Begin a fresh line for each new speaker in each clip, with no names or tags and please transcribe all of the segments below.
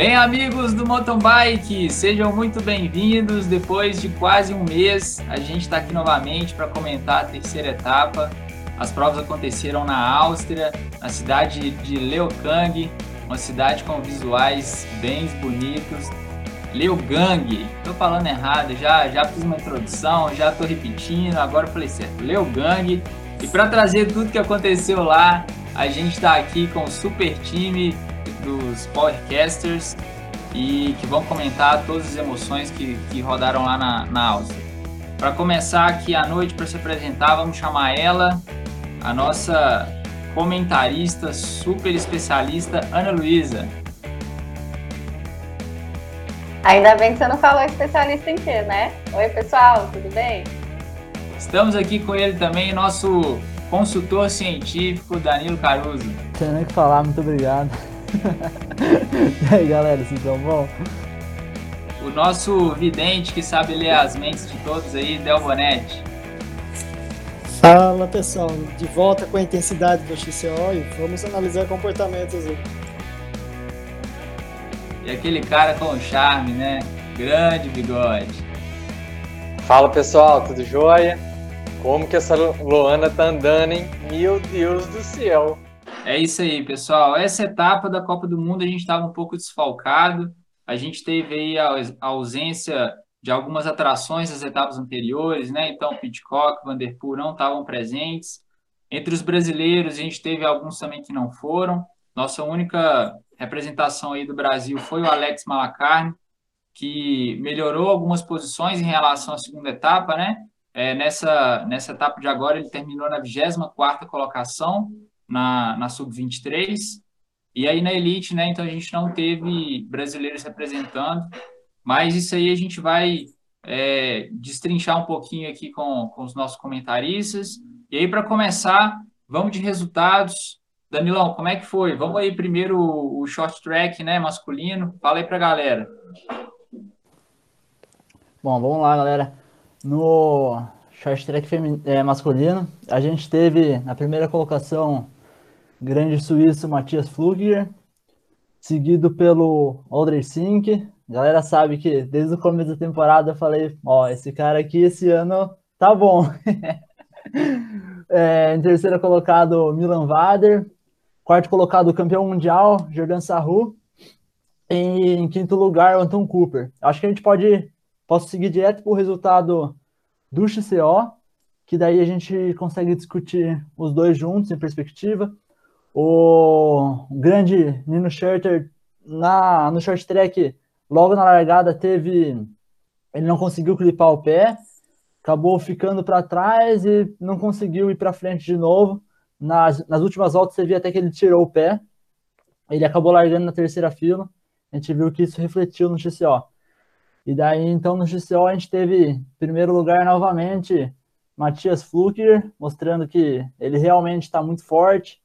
Bem, amigos do Mountain Bike, sejam muito bem-vindos. Depois de quase um mês, a gente está aqui novamente para comentar a terceira etapa. As provas aconteceram na Áustria, na cidade de Leokang, uma cidade com visuais bem bonitos. Leogang, tô falando errado, já, já fiz uma introdução, já tô repetindo, agora falei certo. Leogang. E para trazer tudo que aconteceu lá, a gente está aqui com o super time dos podcasters e que vão comentar todas as emoções que, que rodaram lá na, na Áustria. Para começar aqui a noite, para se apresentar, vamos chamar ela, a nossa comentarista super especialista, Ana Luísa.
Ainda bem que você não falou especialista em quê, né? Oi, pessoal, tudo bem?
Estamos aqui com ele também, nosso consultor científico, Danilo Caruso.
Não tem nem o que falar, muito obrigado. e aí, galera, vocês estão bom?
O nosso vidente que sabe ler as mentes de todos aí, Del Bonetti.
Fala pessoal, de volta com a intensidade do XCO e vamos analisar comportamentos aí.
E aquele cara com charme, né? Grande bigode.
Fala pessoal, tudo jóia? Como que essa Loana tá andando, hein? Meu Deus do céu!
É isso aí, pessoal. Essa etapa da Copa do Mundo a gente estava um pouco desfalcado. A gente teve aí a ausência de algumas atrações das etapas anteriores, né? Então, Pitcock, Vanderpool não estavam presentes. Entre os brasileiros, a gente teve alguns também que não foram. Nossa única representação aí do Brasil foi o Alex Malacarne, que melhorou algumas posições em relação à segunda etapa, né? É, nessa, nessa etapa de agora, ele terminou na 24ª colocação, na, na Sub-23, e aí na Elite, né? Então, a gente não teve brasileiros representando, mas isso aí a gente vai é, destrinchar um pouquinho aqui com, com os nossos comentaristas. E aí, para começar, vamos de resultados. Danilão, como é que foi? Vamos aí primeiro o short track, né, masculino. Fala aí para galera.
Bom, vamos lá, galera. No short track é, masculino, a gente teve na primeira colocação grande suíço Matias Flugger, seguido pelo Aldrich Sink, galera sabe que desde o começo da temporada eu falei, ó, esse cara aqui esse ano tá bom. é, em terceiro colocado, Milan Vader. Quarto colocado, campeão mundial, Jordan Sarru. E em quinto lugar, o Anton Cooper. Acho que a gente pode posso seguir direto para o resultado do XCO, que daí a gente consegue discutir os dois juntos em perspectiva. O grande Nino Schurter na, no short track Logo na largada teve. Ele não conseguiu clipar o pé, acabou ficando para trás e não conseguiu ir para frente de novo. Nas, nas últimas voltas você via até que ele tirou o pé. Ele acabou largando na terceira fila. A gente viu que isso refletiu no XCO. E daí, então, no XCO a gente teve, primeiro lugar, novamente, Matias Fluker, mostrando que ele realmente está muito forte.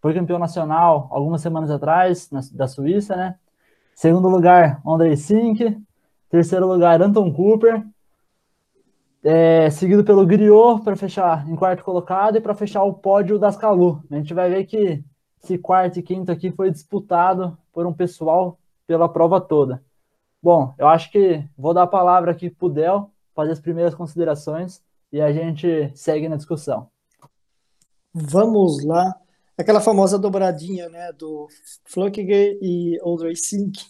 Foi campeão nacional algumas semanas atrás, na, da Suíça, né? Segundo lugar, Andrei Sink. Terceiro lugar, Anton Cooper. É, seguido pelo Griot para fechar em quarto colocado e para fechar o pódio das Calu. A gente vai ver que esse quarto e quinto aqui foi disputado por um pessoal pela prova toda. Bom, eu acho que vou dar a palavra aqui para o Del fazer as primeiras considerações e a gente segue na discussão.
Vamos lá aquela famosa dobradinha, né, do Flöckiger e Audrey Sink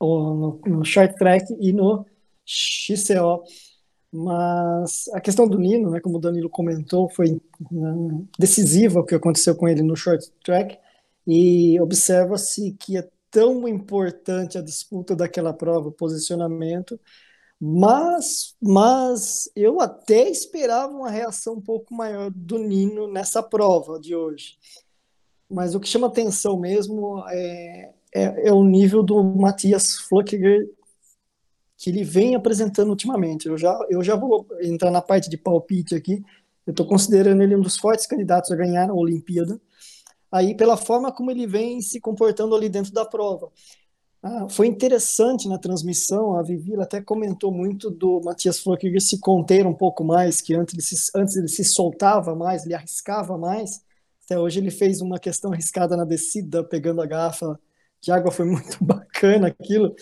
no, no short track e no XCO. Mas a questão do Nino, né, como o Danilo comentou, foi né, decisiva o que aconteceu com ele no short track e observa-se que é tão importante a disputa daquela prova, o posicionamento, mas, mas eu até esperava uma reação um pouco maior do Nino nessa prova de hoje mas o que chama atenção mesmo é, é, é o nível do Matias Flukiger que ele vem apresentando ultimamente. Eu já, eu já vou entrar na parte de palpite aqui. Eu estou considerando ele um dos fortes candidatos a ganhar a Olimpíada. Aí, pela forma como ele vem se comportando ali dentro da prova. Ah, foi interessante na transmissão, a Vivi até comentou muito do Matias Flukiger se conter um pouco mais, que antes ele se, antes ele se soltava mais, ele arriscava mais. Até hoje ele fez uma questão arriscada na descida, pegando a garrafa de água foi muito bacana aquilo.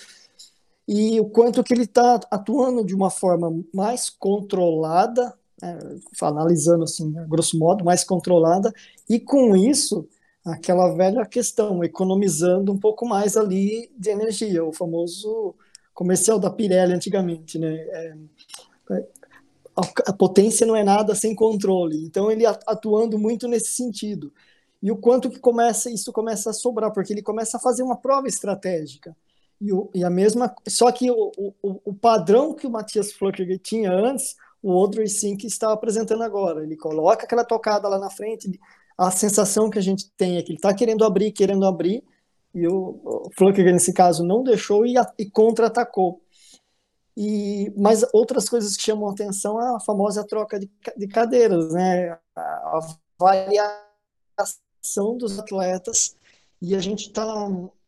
E o quanto que ele está atuando de uma forma mais controlada, é, analisando assim, grosso modo, mais controlada, e com isso, aquela velha questão, economizando um pouco mais ali de energia, o famoso comercial da Pirelli antigamente, né? É a, potência não é nada sem controle. Então ele atuando muito nesse sentido. E o quanto que começa isso começa a sobrar, porque ele começa a fazer uma prova estratégica. E, o, e a mesma, só que o, o, o padrão que o Matias Flucker tinha antes, o Audrey Sink está apresentando agora. Ele coloca aquela tocada lá na frente, a sensação que a gente tem é que ele está querendo abrir, querendo abrir, e o, o nesse caso, não deixou e, e contra-atacou. E, mas outras coisas que chamam atenção é a famosa troca de, de cadeiras, né? a variação dos atletas e a gente está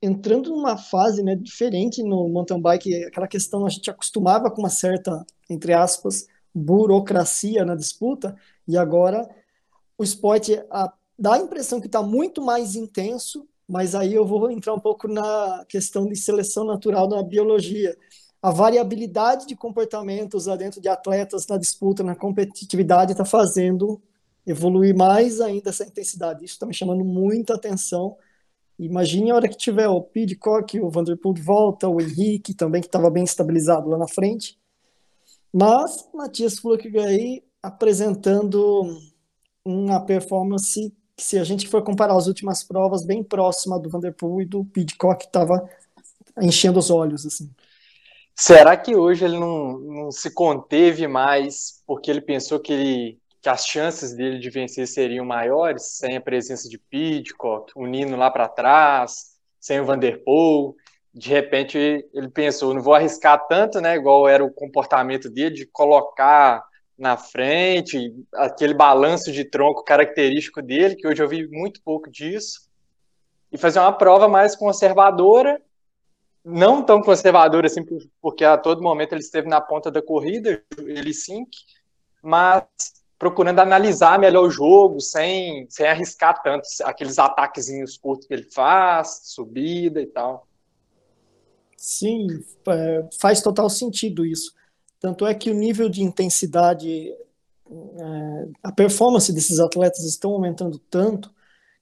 entrando numa fase né, diferente no mountain bike, aquela questão a gente acostumava com uma certa, entre aspas, burocracia na disputa, e agora o esporte a, dá a impressão que está muito mais intenso, mas aí eu vou entrar um pouco na questão de seleção natural na biologia. A variabilidade de comportamentos lá dentro de atletas na disputa, na competitividade, está fazendo evoluir mais ainda essa intensidade. Isso está me chamando muita atenção Imagine a hora que tiver o Pidcock, o Vanderpool de volta, o Henrique também, que estava bem estabilizado lá na frente. Mas Matias Fluckgay apresentando uma performance que, se a gente for comparar as últimas provas, bem próxima do Vanderpool e do Pidcock, que estava enchendo os olhos. assim.
Será que hoje ele não, não se conteve mais porque ele pensou que ele que as chances dele de vencer seriam maiores sem a presença de Pidcock, o Nino lá para trás, sem o Vanderpool. De repente ele pensou, não vou arriscar tanto, né? Igual era o comportamento dele de colocar na frente, aquele balanço de tronco característico dele, que hoje eu vi muito pouco disso, e fazer uma prova mais conservadora, não tão conservadora assim, porque a todo momento ele esteve na ponta da corrida, ele sim, mas procurando analisar melhor o jogo, sem, sem arriscar tanto aqueles ataquezinhos curtos que ele faz, subida e tal.
Sim, é, faz total sentido isso. Tanto é que o nível de intensidade, é, a performance desses atletas estão aumentando tanto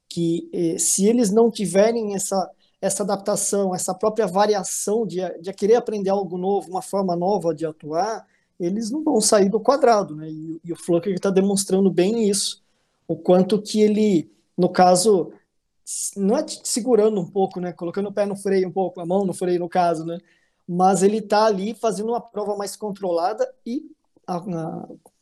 que é, se eles não tiverem essa, essa adaptação, essa própria variação de, de querer aprender algo novo, uma forma nova de atuar, eles não vão sair do quadrado, né? E, e o Flucker está demonstrando bem isso, o quanto que ele, no caso, não é segurando um pouco, né? Colocando o pé no freio um pouco, a mão no freio no caso, né? Mas ele está ali fazendo uma prova mais controlada e,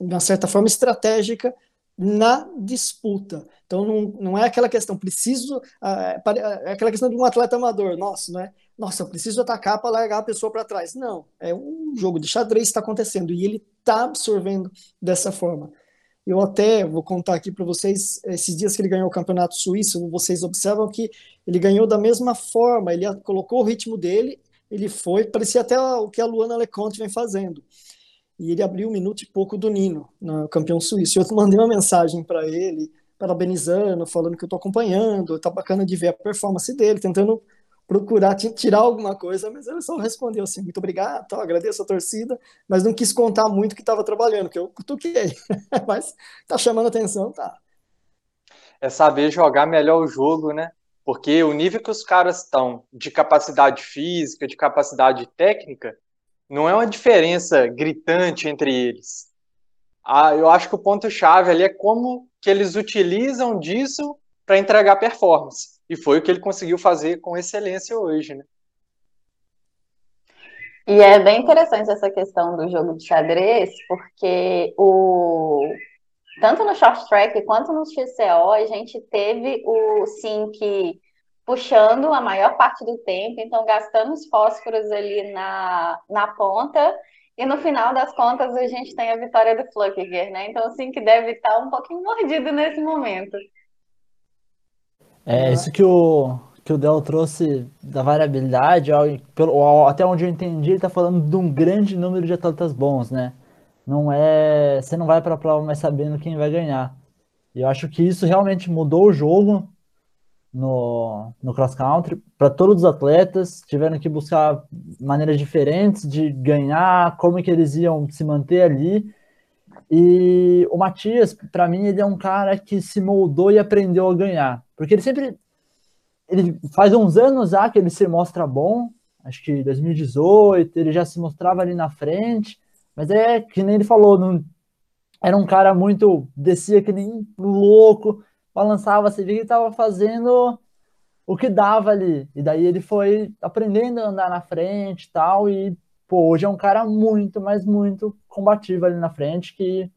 de uma certa forma, estratégica na disputa. Então não, não é aquela questão, preciso. É, é aquela questão de um atleta amador, nossa, né? Nossa, eu preciso atacar para largar a pessoa para trás. Não, é um jogo de xadrez que está acontecendo e ele está absorvendo dessa forma. Eu até vou contar aqui para vocês, esses dias que ele ganhou o campeonato suíço, vocês observam que ele ganhou da mesma forma, ele colocou o ritmo dele, ele foi, parecia até o que a Luana Leconte vem fazendo e ele abriu um minuto e pouco do Nino, no campeão suíço. Eu mandei uma mensagem para ele, parabenizando, falando que eu estou acompanhando, tá bacana de ver a performance dele, tentando procurar tirar alguma coisa, mas ele só respondeu assim, muito obrigado, agradeço a torcida, mas não quis contar muito que estava trabalhando, que eu cutuquei, mas tá chamando atenção, tá.
É saber jogar melhor o jogo, né? Porque o nível que os caras estão de capacidade física, de capacidade técnica, não é uma diferença gritante entre eles. Ah, eu acho que o ponto-chave ali é como que eles utilizam disso para entregar performance. E foi o que ele conseguiu fazer com excelência hoje, né?
E é bem interessante essa questão do jogo de xadrez, porque o tanto no short track quanto no XCO a gente teve o sim que puxando a maior parte do tempo, então gastando os fósforos ali na, na ponta, e no final das contas a gente tem a vitória do Flukiger, né? Então, assim, que deve estar um pouquinho mordido nesse momento.
É, isso que o, que o Del trouxe da variabilidade, pelo, até onde eu entendi, ele está falando de um grande número de atletas bons, né? Não é. Você não vai para a prova mais sabendo quem vai ganhar. E eu acho que isso realmente mudou o jogo no, no cross country. Para todos os atletas, tiveram que buscar maneiras diferentes de ganhar, como que eles iam se manter ali. E o Matias, para mim, ele é um cara que se moldou e aprendeu a ganhar, porque ele sempre ele faz uns anos já que ele se mostra bom, acho que 2018, ele já se mostrava ali na frente, mas é que nem ele falou, não, era um cara muito, descia que nem louco, balançava, você via que estava fazendo o que dava ali, e daí ele foi aprendendo a andar na frente e tal, e pô, hoje é um cara muito, mas muito combativo ali na frente, que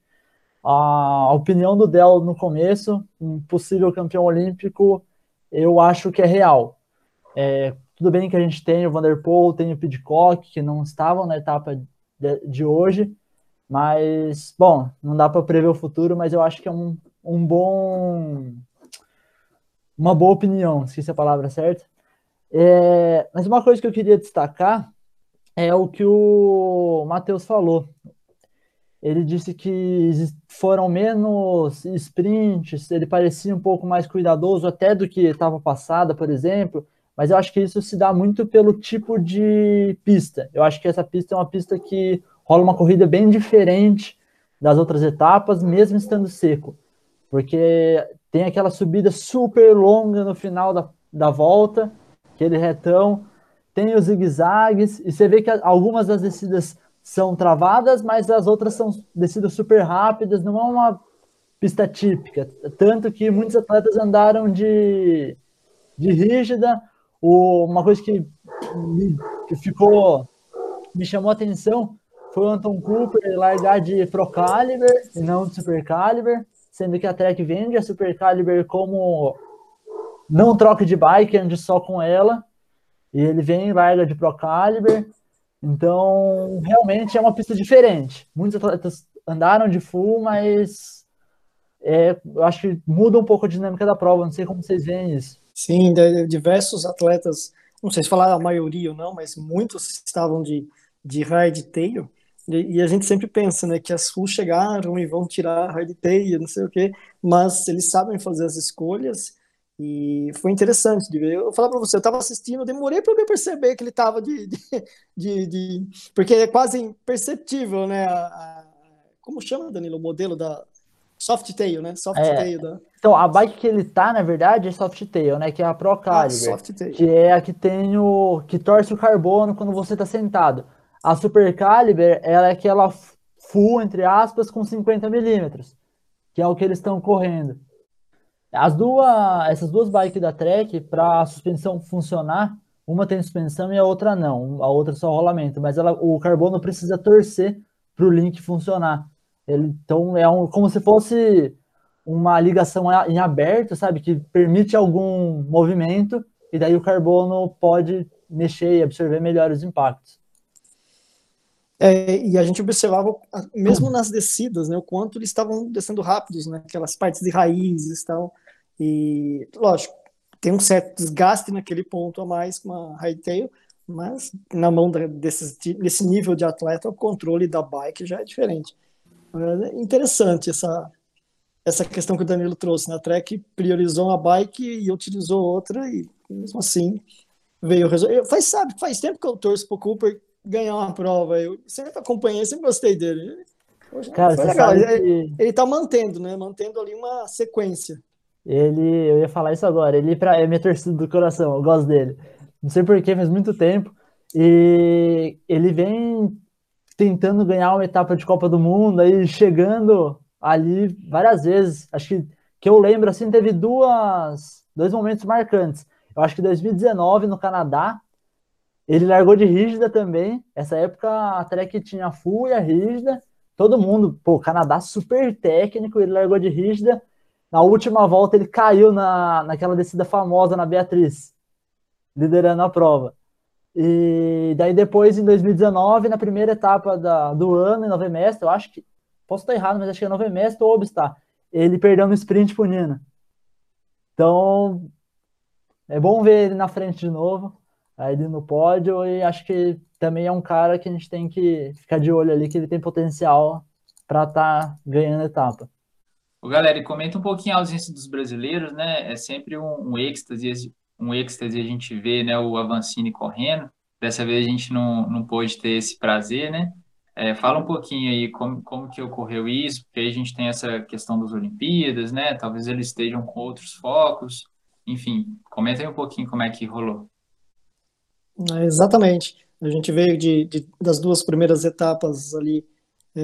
a opinião do Del no começo, um possível campeão olímpico, eu acho que é real. É, tudo bem que a gente tem o Vanderpool, tem o Pidcock, que não estavam na etapa de, de hoje, mas, bom, não dá para prever o futuro, mas eu acho que é um, um bom. Uma boa opinião, se a palavra certa. É, mas uma coisa que eu queria destacar é o que o Matheus falou. Ele disse que foram menos sprints, ele parecia um pouco mais cuidadoso até do que estava passada, por exemplo, mas eu acho que isso se dá muito pelo tipo de pista. Eu acho que essa pista é uma pista que rola uma corrida bem diferente das outras etapas, mesmo estando seco, porque tem aquela subida super longa no final da, da volta, aquele retão, tem os zigue-zagues, e você vê que algumas das descidas são travadas, mas as outras são descidas super rápidas, não é uma pista típica. Tanto que muitos atletas andaram de, de rígida. O, uma coisa que, me, que ficou me chamou a atenção foi o Anton Cooper largar de Pro Caliber e não de Super Caliber, sendo que a Trek vende a Super Caliber como não troca de bike, ande só com ela. E ele vem e larga de Pro Caliber. Então, realmente é uma pista diferente. Muitos atletas andaram de full, mas é, eu acho que muda um pouco a dinâmica da prova. Não sei como vocês veem isso.
Sim, diversos atletas, não sei se falar a maioria ou não, mas muitos estavam de, de hardtail. E, e a gente sempre pensa, né, que as full chegaram e vão tirar hardtail, não sei o quê, mas eles sabem fazer as escolhas e foi interessante de ver. Eu vou falar para você, eu estava assistindo, eu demorei para eu perceber que ele estava de, de, de, de, Porque é quase imperceptível, né? A, a, como chama, Danilo, o modelo da soft tail, né? Soft é, tail da...
Então, a bike que ele tá, na verdade, é soft tail, né? Que é a Pro Caliber. Ah, que é a que tem o. que torce o carbono quando você tá sentado. A Super Caliber, ela é aquela full, entre aspas, com 50 milímetros. Que é o que eles estão correndo. As duas, essas duas bikes da Trek, para a suspensão funcionar, uma tem suspensão e a outra não. A outra é só rolamento, mas ela, o carbono precisa torcer para o link funcionar. Ele, então é um, como se fosse uma ligação em aberto, sabe, que permite algum movimento e daí o carbono pode mexer e absorver melhor os impactos.
É, e a gente observava, mesmo nas descidas, né, o quanto eles estavam descendo rápidos, né, aquelas partes de raízes e tal. E, lógico, tem um certo desgaste naquele ponto a mais com a high-tail, mas na mão desses, desse nível de atleta, o controle da bike já é diferente. É interessante essa, essa questão que o Danilo trouxe, né? A Trek priorizou uma bike e utilizou outra, e mesmo assim veio resultado. Faz, sabe, faz tempo que eu torço pro Cooper ganhar uma prova. Eu sempre acompanhei, sempre gostei dele. Cara, foi legal. Ele, ele tá mantendo, né? Mantendo ali uma sequência.
Ele, eu ia falar isso agora, ele pra, é minha torcida do coração, eu gosto dele. Não sei porquê, faz muito tempo. E ele vem tentando ganhar uma etapa de Copa do Mundo, aí chegando ali várias vezes. Acho que, que eu lembro, assim, teve duas, dois momentos marcantes. Eu acho que 2019 no Canadá, ele largou de rígida também. Essa época a Trek tinha full e a rígida. Todo mundo, pô, Canadá super técnico, ele largou de rígida na última volta, ele caiu na, naquela descida famosa na Beatriz, liderando a prova. E daí depois, em 2019, na primeira etapa da, do ano, em Nova Mestre, eu acho que, posso estar errado, mas acho que é Nova Mestre ou Obstar, ele perdeu no sprint pro Nina. Então, é bom ver ele na frente de novo, aí no pódio, e acho que também é um cara que a gente tem que ficar de olho ali, que ele tem potencial para estar tá ganhando etapa.
Ô, galera, e comenta um pouquinho a ausência dos brasileiros, né? É sempre um, um êxtase, um êxtase a gente vê, né, o Avancini correndo. Dessa vez a gente não, não pôde ter esse prazer, né? É, fala um pouquinho aí como, como que ocorreu isso, porque aí a gente tem essa questão das Olimpíadas, né? Talvez eles estejam com outros focos. Enfim, comenta aí um pouquinho como é que rolou.
É, exatamente. A gente veio de, de, das duas primeiras etapas ali, é,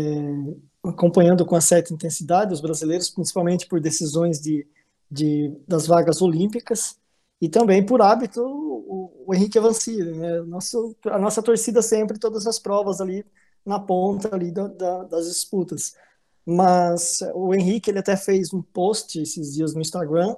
acompanhando com certa intensidade os brasileiros, principalmente por decisões de, de das vagas olímpicas e também por hábito o, o Henrique Avancini, né? Nosso, a nossa torcida sempre, todas as provas ali na ponta ali da, da, das disputas. Mas o Henrique ele até fez um post esses dias no Instagram.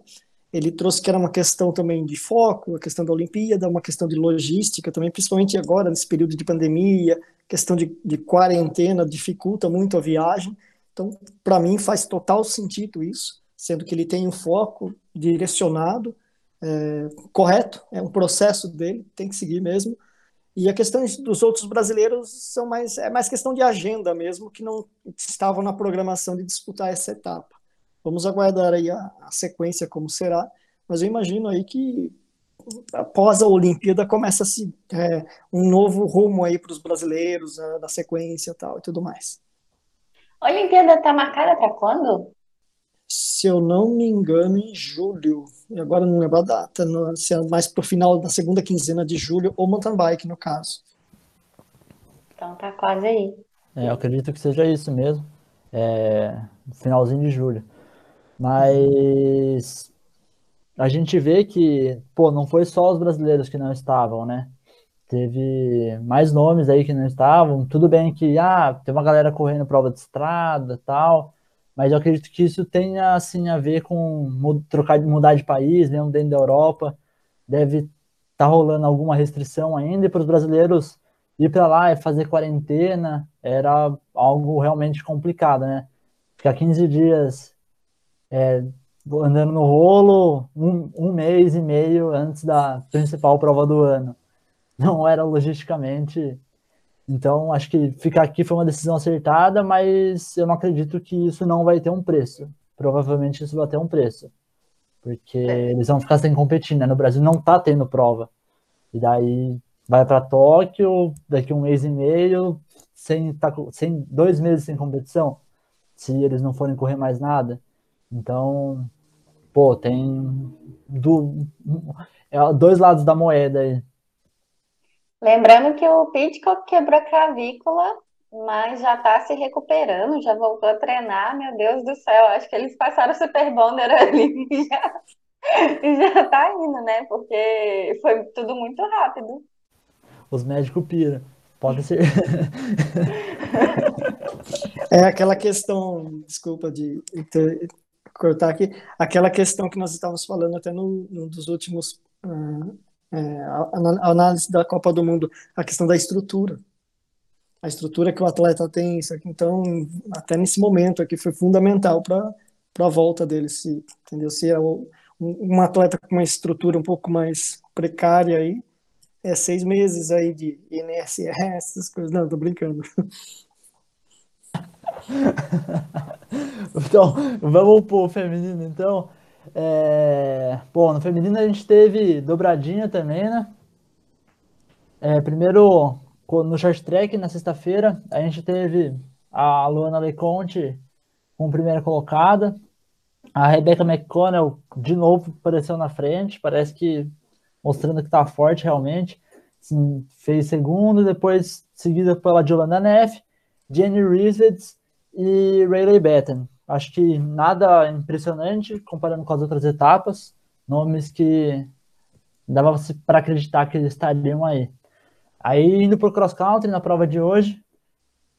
Ele trouxe que era uma questão também de foco, a questão da Olimpíada, uma questão de logística também, principalmente agora nesse período de pandemia, questão de, de quarentena dificulta muito a viagem. Então, para mim faz total sentido isso, sendo que ele tem um foco direcionado, é, correto, é um processo dele, tem que seguir mesmo. E a questão dos outros brasileiros são mais é mais questão de agenda mesmo, que não estavam na programação de disputar essa etapa. Vamos aguardar aí a, a sequência como será, mas eu imagino aí que após a Olimpíada começa se é, um novo rumo aí para os brasileiros, a, da sequência tal e tudo mais.
A Olimpíada está marcada para quando?
Se eu não me engano, em julho. E agora não lembro a data, no, se é mais para o final da segunda quinzena de julho, ou mountain bike, no caso.
Então tá quase aí.
É, eu acredito que seja isso mesmo. É, finalzinho de julho. Mas a gente vê que, pô, não foi só os brasileiros que não estavam, né? Teve mais nomes aí que não estavam. Tudo bem que, ah, tem uma galera correndo prova de estrada tal, mas eu acredito que isso tenha, assim, a ver com trocar, mudar de país, mesmo dentro da Europa. Deve estar tá rolando alguma restrição ainda, para os brasileiros ir para lá e fazer quarentena era algo realmente complicado, né? Ficar 15 dias é, andando no rolo um, um mês e meio antes da principal prova do ano. Não era logisticamente. Então, acho que ficar aqui foi uma decisão acertada, mas eu não acredito que isso não vai ter um preço. Provavelmente isso vai ter um preço. Porque é. eles vão ficar sem competir, né? No Brasil não tá tendo prova. E daí vai para Tóquio, daqui um mês e meio, sem, tá, sem dois meses sem competição, se eles não forem correr mais nada. Então, pô, tem do, é, dois lados da moeda aí.
Lembrando que o Pitcock quebrou a clavícula, mas já está se recuperando, já voltou a treinar. Meu Deus do céu, acho que eles passaram o Super Bonder ali e já, já tá indo, né? Porque foi tudo muito rápido.
Os médicos piram. Pode ser.
É aquela questão, desculpa de cortar aqui, aquela questão que nós estávamos falando até no, dos últimos uh, é, análise da Copa do Mundo, a questão da estrutura. A estrutura que o atleta tem, isso aqui, então, até nesse momento aqui foi fundamental para a volta dele, se, entendeu? Se é um, um atleta com uma estrutura um pouco mais precária aí, é seis meses aí de INSS, essas coisas. Não, tô brincando.
então, vamos pro feminino, então. É... Bom, no feminino a gente teve dobradinha também, né? É, primeiro, no short track, na sexta-feira, a gente teve a Luana Leconte com primeira colocada. A Rebecca McConnell, de novo, apareceu na frente, parece que mostrando que tá forte realmente. Fez segundo, depois seguida pela Jolanda Neff, Jenny Rivets e Rayleigh Batten. Acho que nada impressionante comparando com as outras etapas, nomes que dava para acreditar que eles estariam aí. Aí indo para o cross country na prova de hoje,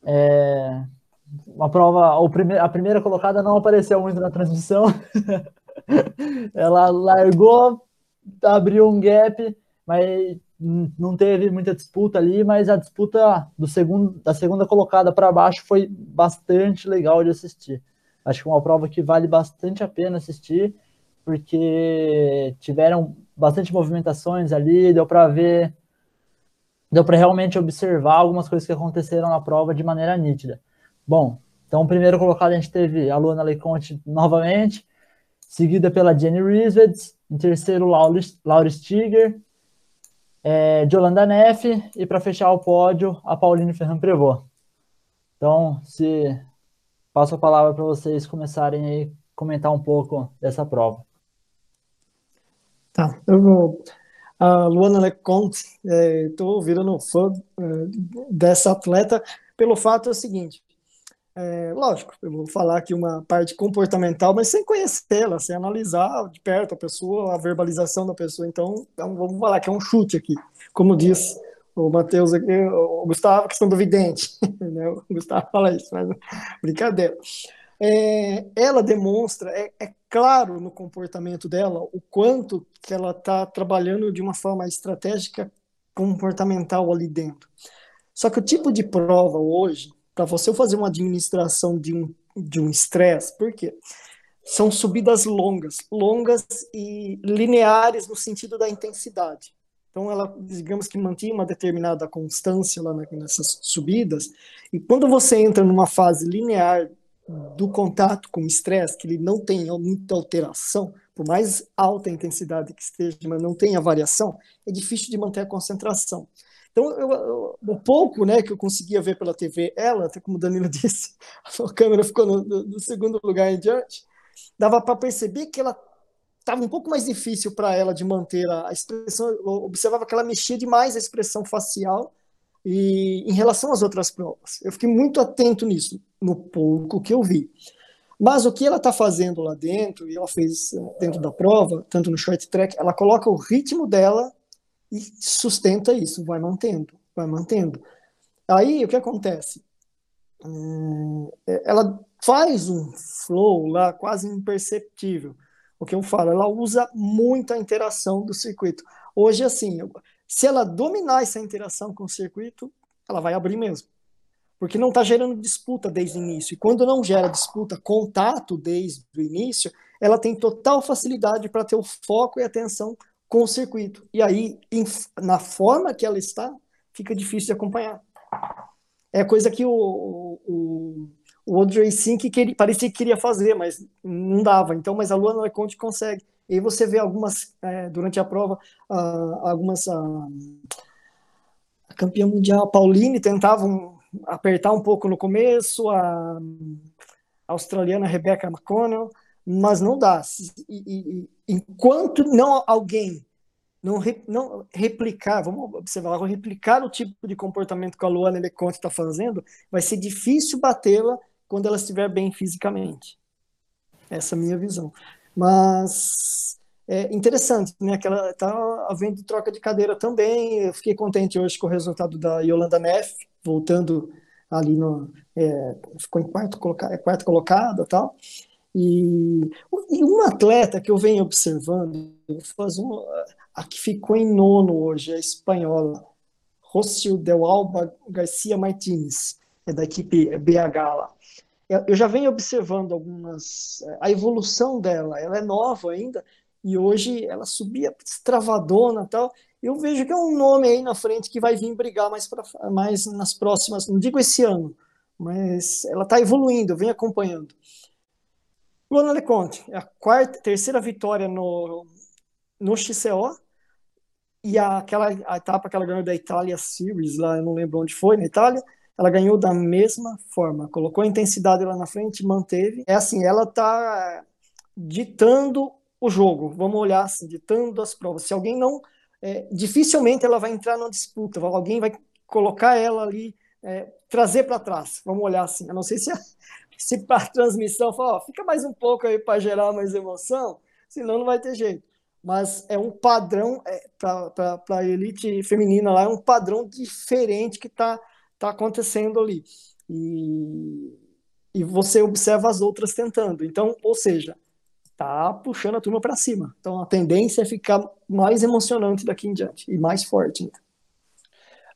é, uma prova, a primeira colocada não apareceu muito na transmissão. Ela largou, abriu um gap, mas não teve muita disputa ali, mas a disputa do segundo, da segunda colocada para baixo foi bastante legal de assistir. Acho que é uma prova que vale bastante a pena assistir, porque tiveram bastante movimentações ali, deu para ver, deu para realmente observar algumas coisas que aconteceram na prova de maneira nítida. Bom, Então, primeiro colocado a gente teve a Luana Leconte novamente, seguida pela Jenny Risveds, em terceiro, Laura Stiger, é, Yolanda Neff, e para fechar o pódio, a Pauline Ferran Prevot. Então, se passo a palavra para vocês começarem a comentar um pouco dessa prova.
Tá, eu vou. A Luana Leconte, estou é, virando fã é, dessa atleta pelo fato é o seguinte: é, lógico, eu vou falar aqui uma parte comportamental, mas sem conhecê-la, sem analisar de perto a pessoa, a verbalização da pessoa. Então, então vamos falar que é um chute aqui, como diz o Matheus o Gustavo, questão do vidente. Né? O Gustavo fala isso, mas brincadeira. É, ela demonstra, é, é, claro no comportamento dela, o quanto que ela está trabalhando de uma forma estratégica comportamental ali dentro. Só que o tipo de prova hoje, para você fazer uma administração de um de um estresse, por quê? São subidas longas, longas e lineares no sentido da intensidade. Então, ela, digamos que mantinha uma determinada constância lá nessas subidas, e quando você entra numa fase linear do contato com o estresse, que ele não tem muita alteração, por mais alta a intensidade que esteja, mas não tem a variação, é difícil de manter a concentração. Então, eu, eu, o pouco né, que eu conseguia ver pela TV, ela, até como o Danilo disse, a câmera ficou no, no, no segundo lugar em diante, dava para perceber que ela estava um pouco mais difícil para ela de manter a, a expressão. Eu observava que ela mexia demais a expressão facial e em relação às outras provas. Eu fiquei muito atento nisso, no pouco que eu vi. Mas o que ela está fazendo lá dentro, e ela fez eh, dentro da prova, tanto no short track, ela coloca o ritmo dela e sustenta isso, vai mantendo, vai mantendo. Aí o que acontece? É, ela faz um flow lá quase imperceptível. O que eu falo, ela usa muita interação do circuito. Hoje, assim, se ela dominar essa interação com o circuito, ela vai abrir mesmo. Porque não está gerando disputa desde o início. E quando não gera disputa, contato desde o início, ela tem total facilidade para ter o foco e atenção com o circuito. E aí, em, na forma que ela está, fica difícil de acompanhar. É coisa que o, o, o Audrey Sink que parecia que queria fazer, mas não dava. Então, mas a Luana Leconte consegue. E aí você vê algumas, é, durante a prova, uh, algumas. Uh, a campeã mundial, Pauline, tentavam apertar um pouco no começo, a, a australiana Rebecca McConnell, mas não dá. E, e, enquanto não alguém não, re, não replicar, vamos observar, replicar o tipo de comportamento que a Luana Leconte está fazendo, vai ser difícil batê-la quando ela estiver bem fisicamente. Essa é a minha visão. Mas é interessante, né? Que ela está havendo troca de cadeira também. Eu fiquei contente hoje com o resultado da Yolanda Neff, voltando ali no. É, ficou em quarto, coloca, quarto colocada tal. E, e uma atleta que eu venho observando, faz a que ficou em nono hoje, a espanhola, Rocio Del Alba Garcia Martins, é da equipe BH lá. Eu já venho observando algumas. A evolução dela, ela é nova ainda, e hoje ela subia extravadona tal. Eu vejo que é um nome aí na frente que vai vir brigar mais, mais nas próximas, não digo esse ano, mas ela está evoluindo, eu venho acompanhando. Luana Leconte, a quarta, terceira vitória no, no XCO e a, aquela a etapa que ela ganhou da Itália Series, lá eu não lembro onde foi, na Itália, ela ganhou da mesma forma, colocou a intensidade lá na frente, manteve. É assim, ela está ditando o jogo, vamos olhar assim, ditando as provas. Se alguém não, é, dificilmente ela vai entrar na disputa, alguém vai colocar ela ali, é, trazer para trás, vamos olhar assim. Eu não sei se a, se para transmissão fala, ó, fica mais um pouco aí para gerar mais emoção, senão não vai ter jeito. Mas é um padrão, é, para a elite feminina lá, é um padrão diferente que está tá acontecendo ali. E, e você observa as outras tentando. Então, ou seja, tá puxando a turma para cima. Então a tendência é ficar mais emocionante daqui em diante e mais forte.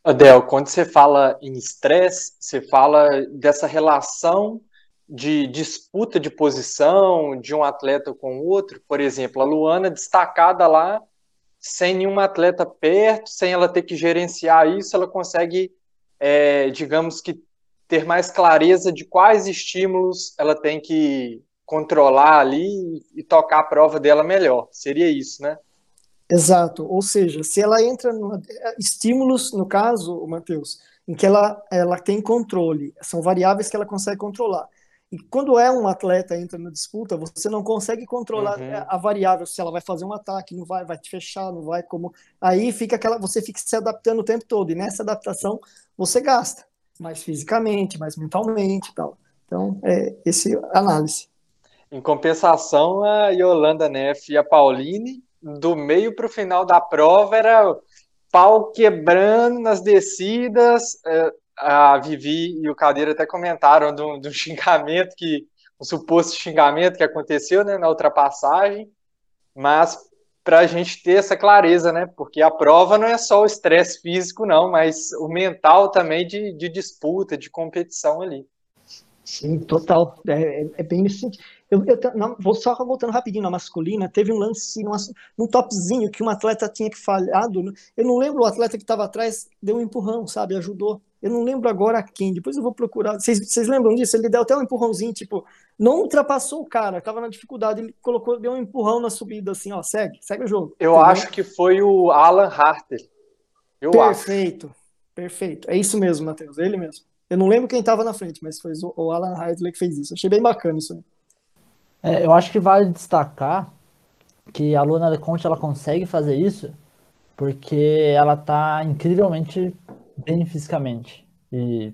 Adel, quando você fala em estresse, você fala dessa relação de disputa de posição de um atleta com outro, por exemplo, a Luana destacada lá, sem nenhum atleta perto, sem ela ter que gerenciar isso, ela consegue, é, digamos que, ter mais clareza de quais estímulos ela tem que controlar ali e tocar a prova dela melhor. Seria isso, né?
Exato. Ou seja, se ela entra no estímulos, no caso, Matheus, em que ela, ela tem controle, são variáveis que ela consegue controlar. E quando é um atleta entra na disputa, você não consegue controlar uhum. a variável se ela vai fazer um ataque, não vai, vai te fechar, não vai como. Aí fica aquela, você fica se adaptando o tempo todo e nessa adaptação você gasta mais fisicamente, mais mentalmente, tal. Então é esse análise.
Em compensação, a Yolanda Neff e a Pauline do meio para o final da prova era pau quebrando nas descidas. A Vivi e o Cadeira até comentaram do, do xingamento que um suposto xingamento que aconteceu né, na ultrapassagem, mas para a gente ter essa clareza, né? Porque a prova não é só o estresse físico, não, mas o mental também de, de disputa, de competição ali.
Sim, total. É, é, é bem nesse sentido. Eu, eu não, vou só voltando rapidinho na masculina, teve um lance numa, num topzinho que um atleta tinha que falhado. Né? Eu não lembro o atleta que estava atrás, deu um empurrão, sabe? Ajudou. Eu não lembro agora quem, depois eu vou procurar. Vocês lembram disso? Ele deu até um empurrãozinho, tipo, não ultrapassou o cara, estava na dificuldade, ele colocou, deu um empurrão na subida, assim, ó, segue, segue o jogo.
Eu entendeu? acho que foi o Alan Harter.
Eu perfeito, acho. perfeito. É isso mesmo, Matheus, ele mesmo. Eu não lembro quem estava na frente, mas foi o Alan Hartley que fez isso. Achei bem bacana isso aí.
É, eu acho que vale destacar que a Luna Conte ela consegue fazer isso porque ela está incrivelmente bem fisicamente. E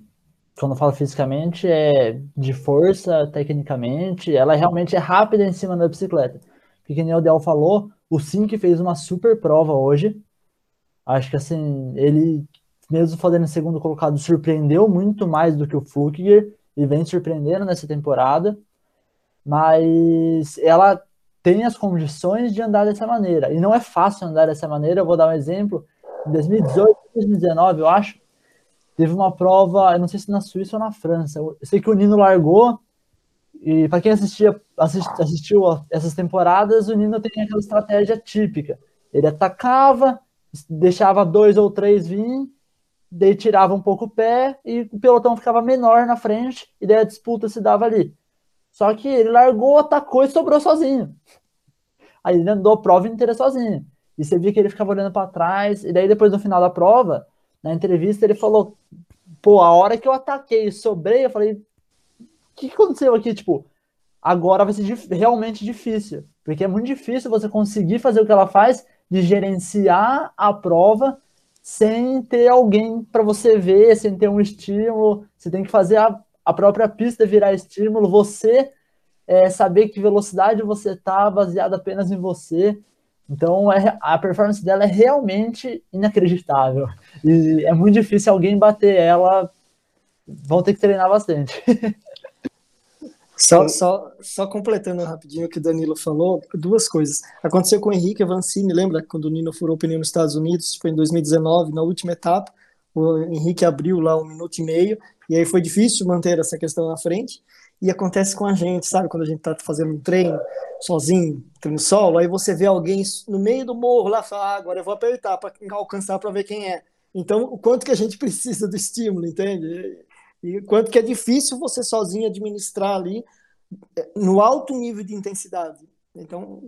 quando eu falo fisicamente, é de força, tecnicamente, ela realmente é rápida em cima da bicicleta. Porque, como o Del falou, o Sink fez uma super prova hoje. Acho que, assim, ele, mesmo fazendo segundo colocado, surpreendeu muito mais do que o Flukiger e vem surpreendendo nessa temporada mas ela tem as condições de andar dessa maneira. E não é fácil andar dessa maneira. Eu vou dar um exemplo. Em 2018, 2019, eu acho, teve uma prova, eu não sei se na Suíça ou na França. Eu sei que o Nino largou. E para quem assistia, assist, assistiu essas temporadas, o Nino tem aquela estratégia típica. Ele atacava, deixava dois ou três vir, daí tirava um pouco o pé e o pelotão ficava menor na frente, e daí a disputa se dava ali. Só que ele largou, atacou e sobrou sozinho. Aí ele andou a prova inteira sozinho. E você via que ele ficava olhando para trás. E daí, depois no final da prova, na entrevista, ele falou: Pô, a hora que eu ataquei e sobrei, eu falei: O que, aconteceu aqui? Tipo, agora vai ser realmente difícil. Porque é muito difícil você conseguir fazer o que ela faz, de gerenciar a prova sem ter alguém para você ver, sem ter um estímulo. Você tem que fazer a a própria pista virar estímulo, você é, saber que velocidade você está baseado apenas em você. Então é, a performance dela é realmente inacreditável. E é muito difícil alguém bater ela. Vão ter que treinar bastante.
Só, só, só completando rapidinho o que o Danilo falou, duas coisas. Aconteceu com o Henrique Avancini, lembra quando o Nino furou o pneu nos Estados Unidos? Foi em 2019, na última etapa. O Henrique abriu lá um minuto e meio e aí foi difícil manter essa questão na frente. E acontece com a gente, sabe? Quando a gente está fazendo um treino sozinho, treino solo, aí você vê alguém no meio do morro lá, fala, ah, agora eu vou apertar para alcançar para ver quem é. Então, o quanto que a gente precisa do estímulo, entende? E quanto que é difícil você sozinho administrar ali eh, no alto nível de intensidade. Então,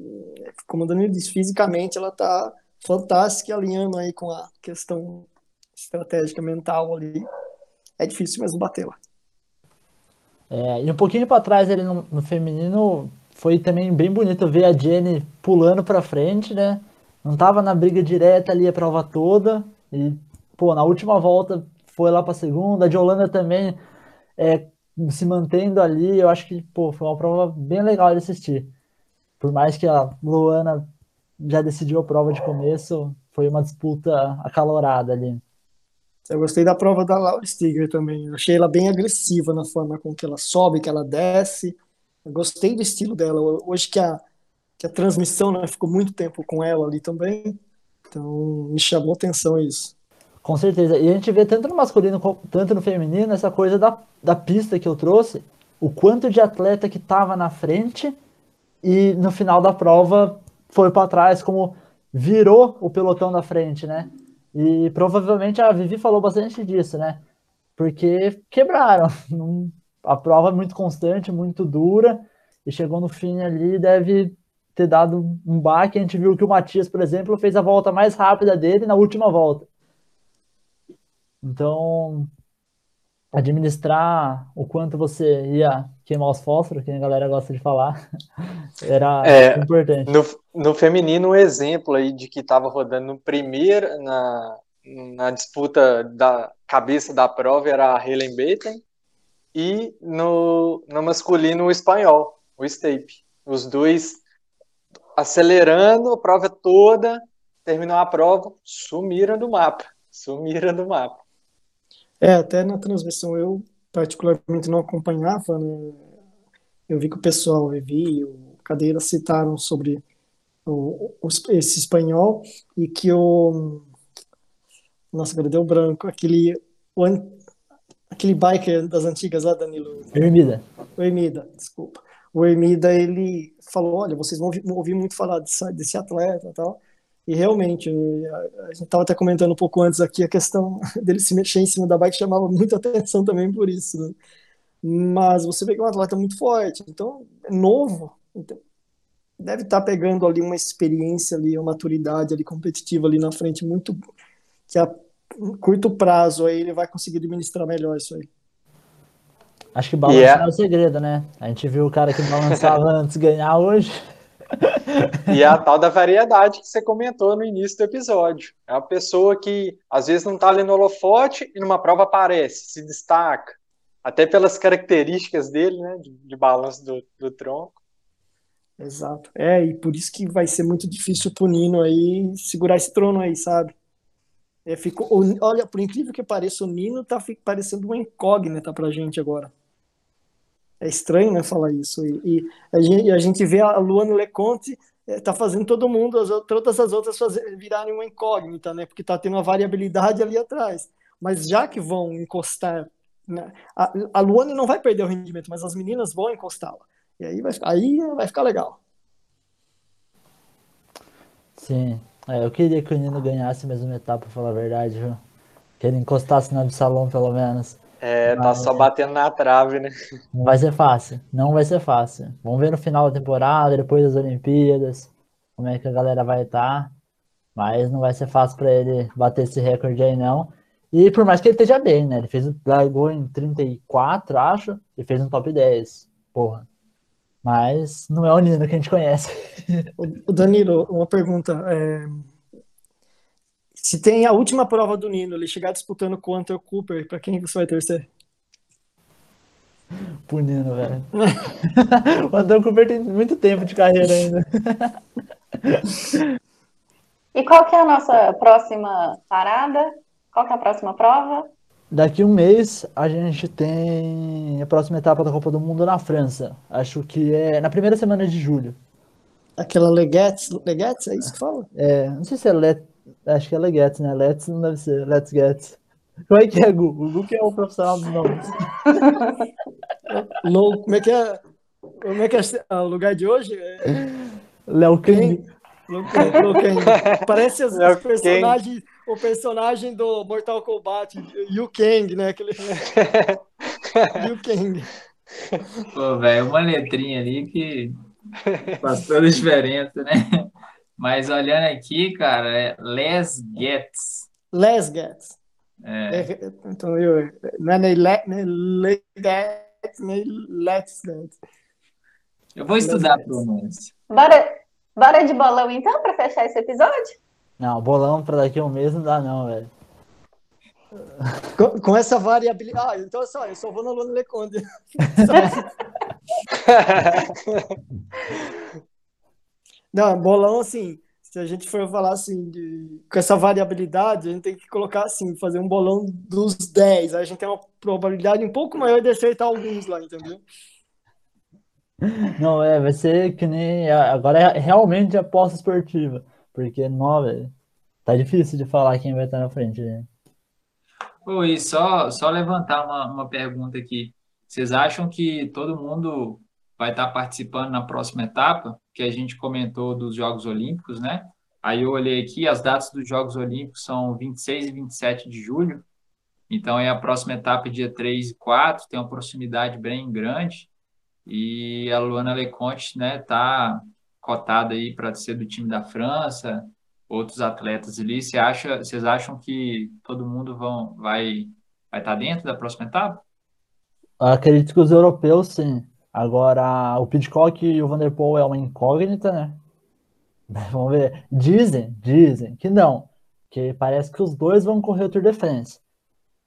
como o Danilo disse, fisicamente ela está fantástica, alinhando aí com a questão estratégica mental ali é difícil mesmo bater lá.
É, e um pouquinho para trás ele no, no, feminino foi também bem bonito ver a Jenny pulando para frente, né? Não tava na briga direta ali a prova toda e pô, na última volta foi lá para segunda, a de Holanda também é, se mantendo ali, eu acho que pô, foi uma prova bem legal de assistir. Por mais que a Luana já decidiu a prova de começo, foi uma disputa acalorada ali.
Eu gostei da prova da Laura Stiger também. Eu achei ela bem agressiva na forma com que ela sobe, que ela desce. Eu gostei do estilo dela. Hoje que a, que a transmissão né, ficou muito tempo com ela ali também. Então me chamou atenção isso.
Com certeza. E a gente vê tanto no masculino quanto no feminino essa coisa da, da pista que eu trouxe. O quanto de atleta que estava na frente e no final da prova foi para trás, como virou o pelotão da frente, né? E provavelmente a Vivi falou bastante disso, né? porque quebraram. A prova é muito constante, muito dura, e chegou no fim ali, deve ter dado um baque. A gente viu que o Matias, por exemplo, fez a volta mais rápida dele na última volta. Então, administrar o quanto você ia queimar os fósforos, que a galera gosta de falar, era é, importante.
No, no feminino, um exemplo aí de que estava rodando no primeiro, na, na disputa da cabeça da prova era a Helen Baten, e no, no masculino o espanhol, o Stape. Os dois acelerando a prova toda, terminou a prova, sumiram do mapa. Sumiram do mapa.
É, até na transmissão eu particularmente não acompanhava, né? Eu vi que o pessoal, eu vi, o Cadeira citaram sobre o, o, esse espanhol e que o nossa, agora deu branco, aquele o, aquele biker das antigas lá, Danilo.
Ermida.
O Ermida, desculpa. O Ermida, ele falou, olha, vocês vão ouvir, vão ouvir muito falar desse, desse atleta e tal, e realmente, a gente estava até comentando um pouco antes aqui, a questão dele se mexer em cima da bike chamava muita atenção também por isso. Né? Mas você vê que é um atleta muito forte, então é novo, então, deve estar tá pegando ali uma experiência ali, uma maturidade ali competitiva ali na frente muito que a curto prazo aí ele vai conseguir administrar melhor isso aí.
Acho que balançar yeah. é o segredo, né? A gente viu o cara que balançava antes ganhar hoje.
E é a tal da variedade que você comentou no início do episódio. É uma pessoa que às vezes não está ali no holofote e numa prova aparece, se destaca. Até pelas características dele, né? De, de balanço do, do tronco.
Exato. É, e por isso que vai ser muito difícil pro Nino aí segurar esse trono aí, sabe? É, ficou, olha, por incrível que pareça, o Nino tá parecendo uma incógnita pra gente agora. É estranho, né, falar isso. E, e a, gente, a, gente, vê a Luana Leconte é, tá fazendo todo mundo, as, todas as outras fazer, virarem uma incógnita, né? Porque tá tendo uma variabilidade ali atrás. Mas já que vão encostar, né, a, a Luane não vai perder o rendimento, mas as meninas vão encostá-la. E aí vai, aí vai ficar legal.
Sim. É, eu queria que o Nino ganhasse mesmo etapa, pra falar a verdade, viu? Que ele encostasse na salão pelo menos.
É, tá só batendo na trave, né?
Não vai ser fácil. Não vai ser fácil. Vamos ver no final da temporada, depois das Olimpíadas, como é que a galera vai estar. Tá. Mas não vai ser fácil para ele bater esse recorde aí, não. E por mais que ele esteja bem, né? Ele fez, largou em 34, acho, e fez um top 10. Porra. Mas não é o Nino que a gente conhece.
O Danilo, uma pergunta. É... Se tem a última prova do Nino, ele chegar disputando com o Hunter Cooper, para quem você vai torcer?
Pro Nino, velho. o Hunter Cooper tem muito tempo de carreira ainda.
e qual que é a nossa próxima parada? Qual que é a próxima prova?
Daqui um mês a gente tem a próxima etapa da Copa do Mundo na França. Acho que é na primeira semana de julho.
Aquela Legettes, Legettes, é isso que fala?
É, não sei se é Let, Acho que é Legetz, né? Let's não deve ser. Let's get. Como é que é, Gu? O Gu que é o profissional dos nomes.
Low, como é que é? Como é que é o lugar de hoje? É...
Léo Kang.
Parece os, os personagens, o personagem do Mortal Kombat, Liu Kang, né? Aquele... Liu Kang.
Pô, velho, uma letrinha ali que faz toda a diferença, né? Mas olhando aqui, cara, é Les Gets.
Les Gets. É. é então, eu, não é nem Les Gets, nem Let's Gets.
Eu vou estudar a pronúncia.
Bora, bora de bolão então, para fechar esse episódio?
Não, bolão para daqui a um mês não dá não, velho.
Com, com, essa variabilidade. Ah, então só, eu só vou no Luna Leconde. Não, bolão, assim, se a gente for falar assim, de, com essa variabilidade, a gente tem que colocar assim, fazer um bolão dos 10. Aí a gente tem uma probabilidade um pouco maior de acertar alguns lá, entendeu?
Não, é, vai ser que nem. Agora é realmente aposta esportiva. Porque, não, velho, tá difícil de falar quem vai estar na frente, né?
Oi, só, só levantar uma, uma pergunta aqui. Vocês acham que todo mundo vai estar participando na próxima etapa, que a gente comentou dos Jogos Olímpicos, né? Aí eu olhei aqui, as datas dos Jogos Olímpicos são 26 e 27 de julho. Então, é a próxima etapa, dia 3 e 4, tem uma proximidade bem grande. E a Luana Leconte né, tá cotada aí para ser do time da França, outros atletas ali. Você acha, vocês acham que todo mundo vão, vai vai estar tá dentro da próxima etapa?
Acredito que os europeus, sim. Agora, o Pidcock e o Vanderpool é uma incógnita, né? Vamos ver. Dizem, dizem que não. Que parece que os dois vão correr o Tour de France.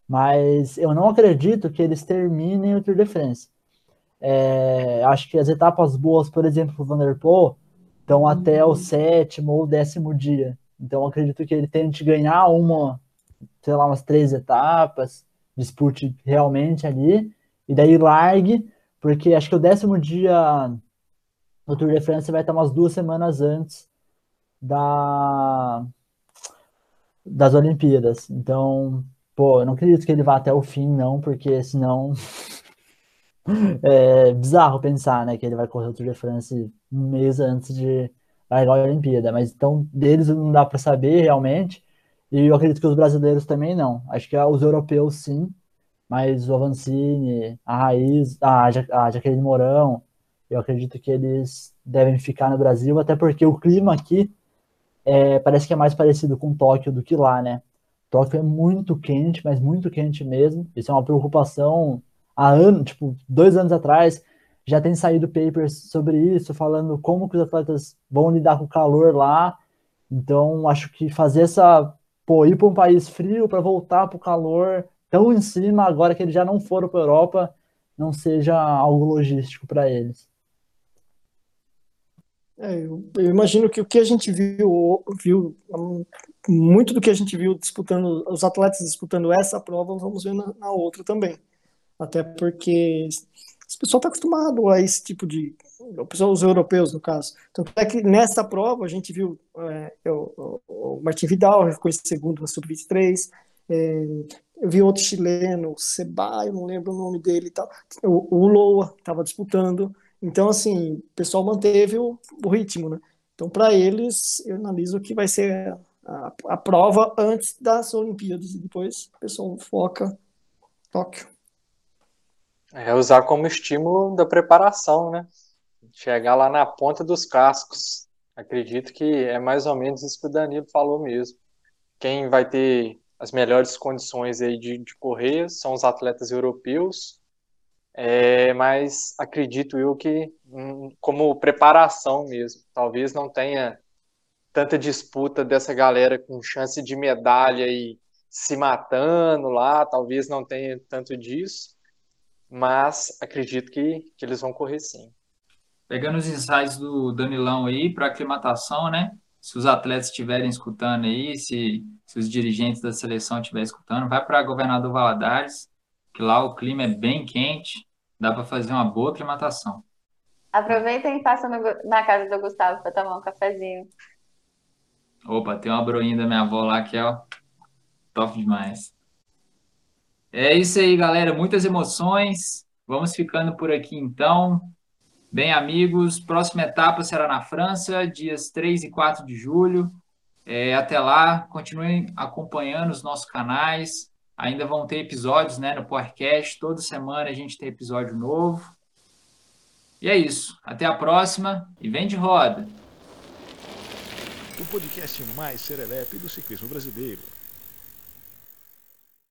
Mas eu não acredito que eles terminem o Tour de France. É, acho que as etapas boas, por exemplo, o Vanderpool, estão até o sétimo ou décimo dia. Então acredito que ele tente ganhar uma, sei lá, umas três etapas, dispute realmente ali, e daí largue, porque acho que o décimo dia no Tour de France vai estar umas duas semanas antes da das Olimpíadas. Então, pô, eu não acredito que ele vá até o fim, não, porque senão é bizarro pensar, né, que ele vai correr o Tour de France um mês antes de largar a Olimpíada. Mas então, deles não dá para saber realmente. E eu acredito que os brasileiros também não. Acho que os europeus sim, mas o Avancini, a Raiz, a, a Jaqueline Mourão, eu acredito que eles devem ficar no Brasil, até porque o clima aqui é, parece que é mais parecido com Tóquio do que lá, né? Tóquio é muito quente, mas muito quente mesmo. Isso é uma preocupação há anos, tipo, dois anos atrás, já tem saído papers sobre isso, falando como que os atletas vão lidar com o calor lá. Então, acho que fazer essa pô, ir para um país frio para voltar para o calor tão em cima, agora que eles já não foram para a Europa, não seja algo logístico para eles.
É, eu, eu, imagino que o que a gente viu, viu muito do que a gente viu disputando, os atletas disputando essa prova, vamos ver na, na outra também. Até porque o pessoal está acostumado a esse tipo de. O pessoal, os europeus, no caso. Tanto é que nessa prova a gente viu é, o, o Martin Vidal, ficou em segundo na Sub-23. É, eu vi outro chileno, o Seba, eu não lembro o nome dele e tal. O, o Loa estava disputando. Então, assim, o pessoal manteve o, o ritmo, né? Então, para eles, eu analiso que vai ser a, a prova antes das Olimpíadas e depois o pessoal foca Tóquio.
É usar como estímulo da preparação, né? Chegar lá na ponta dos cascos. Acredito que é mais ou menos isso que o Danilo falou mesmo. Quem vai ter as melhores condições aí de, de correr são os atletas europeus, é, mas acredito eu que hum, como preparação mesmo. Talvez não tenha tanta disputa dessa galera com chance de medalha e se matando lá, talvez não tenha tanto disso mas acredito que, que eles vão correr sim.
Pegando os insights do Danilão aí para aclimatação, né? Se os atletas estiverem escutando aí, se, se os dirigentes da seleção estiverem escutando, vai para Governador Valadares, que lá o clima é bem quente, dá para fazer uma boa aclimatação.
Aproveitem e passem na casa do Gustavo para tomar um cafezinho.
Opa, tem uma broinha da minha avó lá que é ó, top demais. É isso aí, galera. Muitas emoções. Vamos ficando por aqui então. Bem, amigos, próxima etapa será na França, dias 3 e 4 de julho. É, até lá, continuem acompanhando os nossos canais. Ainda vão ter episódios né, no podcast. Toda semana a gente tem episódio novo. E é isso. Até a próxima e vem de roda.
O podcast mais serelepe do ciclismo brasileiro.